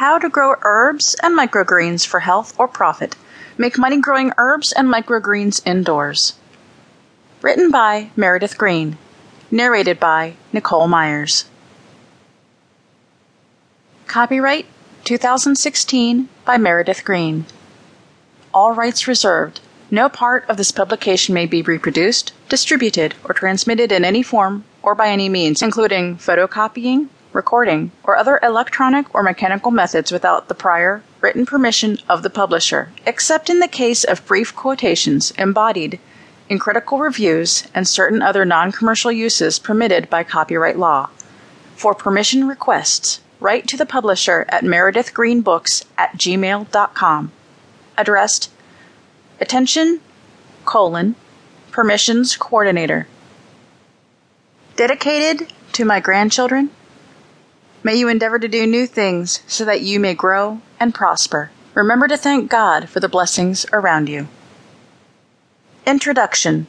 How to Grow Herbs and Microgreens for Health or Profit. Make money growing herbs and microgreens indoors. Written by Meredith Green. Narrated by Nicole Myers. Copyright 2016 by Meredith Green. All rights reserved. No part of this publication may be reproduced, distributed, or transmitted in any form or by any means, including photocopying, recording, or other electronic or mechanical methods without the prior written permission of the publisher, except in the case of brief quotations embodied in critical reviews and certain other non commercial uses permitted by copyright law. For permission requests, write to the publisher at meredithgreenbooks at gmail.com. Addressed Attention, colon, Permissions Coordinator. Dedicated to my grandchildren, may you endeavor to do new things so that you may grow and prosper. Remember to thank God for the blessings around you. Introduction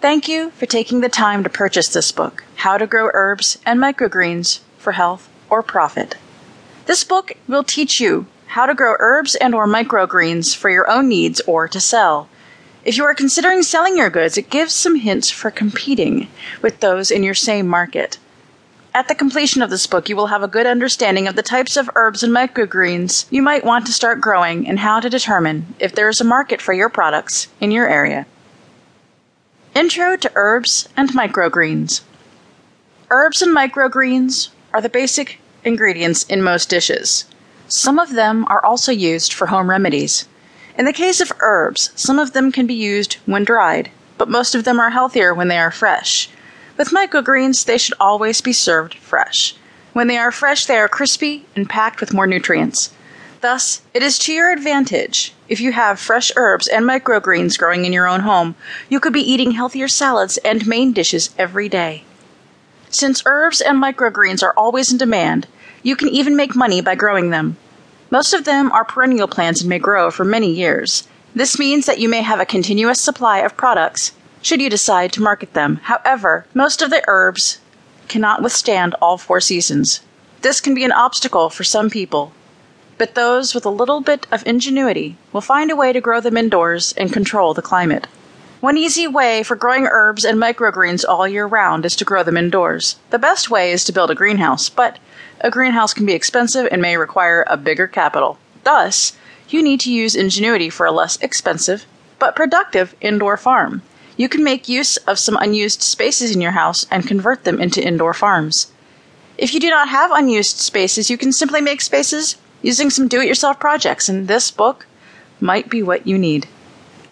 Thank you for taking the time to purchase this book, How to Grow Herbs and Microgreens for Health or Profit. This book will teach you how to grow herbs and or microgreens for your own needs or to sell. If you are considering selling your goods, it gives some hints for competing with those in your same market. At the completion of this book, you will have a good understanding of the types of herbs and microgreens you might want to start growing and how to determine if there is a market for your products in your area. Intro to Herbs and Microgreens Herbs and microgreens are the basic ingredients in most dishes. Some of them are also used for home remedies. In the case of herbs, some of them can be used when dried, but most of them are healthier when they are fresh. With microgreens, they should always be served fresh. When they are fresh, they are crispy and packed with more nutrients. Thus, it is to your advantage if you have fresh herbs and microgreens growing in your own home. You could be eating healthier salads and main dishes every day. Since herbs and microgreens are always in demand, you can even make money by growing them. Most of them are perennial plants and may grow for many years. This means that you may have a continuous supply of products should you decide to market them. However, most of the herbs cannot withstand all four seasons. This can be an obstacle for some people, but those with a little bit of ingenuity will find a way to grow them indoors and control the climate. One easy way for growing herbs and microgreens all year round is to grow them indoors. The best way is to build a greenhouse, but a greenhouse can be expensive and may require a bigger capital. Thus, you need to use ingenuity for a less expensive but productive indoor farm. You can make use of some unused spaces in your house and convert them into indoor farms. If you do not have unused spaces, you can simply make spaces using some do it yourself projects, and this book might be what you need.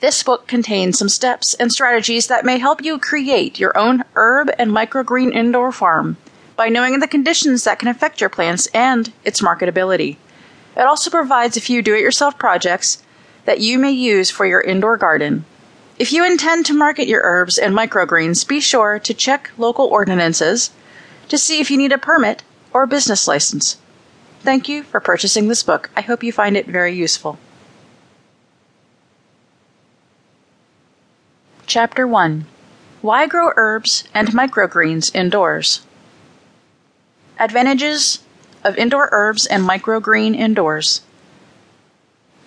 This book contains some steps and strategies that may help you create your own herb and microgreen indoor farm by knowing the conditions that can affect your plants and its marketability. It also provides a few do it yourself projects that you may use for your indoor garden. If you intend to market your herbs and microgreens, be sure to check local ordinances to see if you need a permit or a business license. Thank you for purchasing this book. I hope you find it very useful. Chapter 1 Why Grow Herbs and Microgreens Indoors. Advantages of Indoor Herbs and Microgreen Indoors.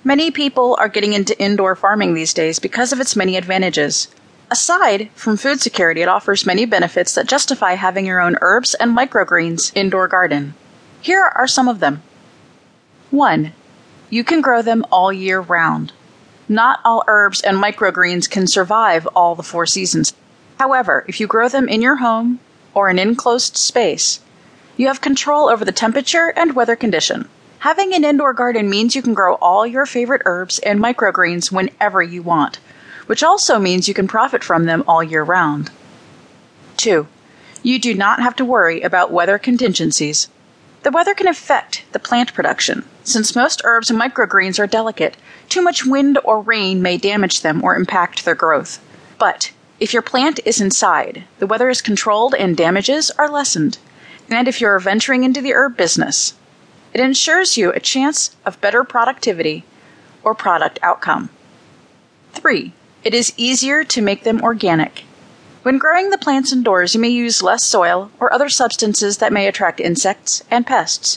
Many people are getting into indoor farming these days because of its many advantages. Aside from food security, it offers many benefits that justify having your own herbs and microgreens indoor garden. Here are some of them. 1. You can grow them all year round. Not all herbs and microgreens can survive all the four seasons. However, if you grow them in your home or an enclosed space, you have control over the temperature and weather condition. Having an indoor garden means you can grow all your favorite herbs and microgreens whenever you want, which also means you can profit from them all year round. 2. You do not have to worry about weather contingencies. The weather can affect the plant production. Since most herbs and microgreens are delicate, too much wind or rain may damage them or impact their growth. But if your plant is inside, the weather is controlled and damages are lessened. And if you're venturing into the herb business, it ensures you a chance of better productivity or product outcome. 3. It is easier to make them organic. When growing the plants indoors, you may use less soil or other substances that may attract insects and pests.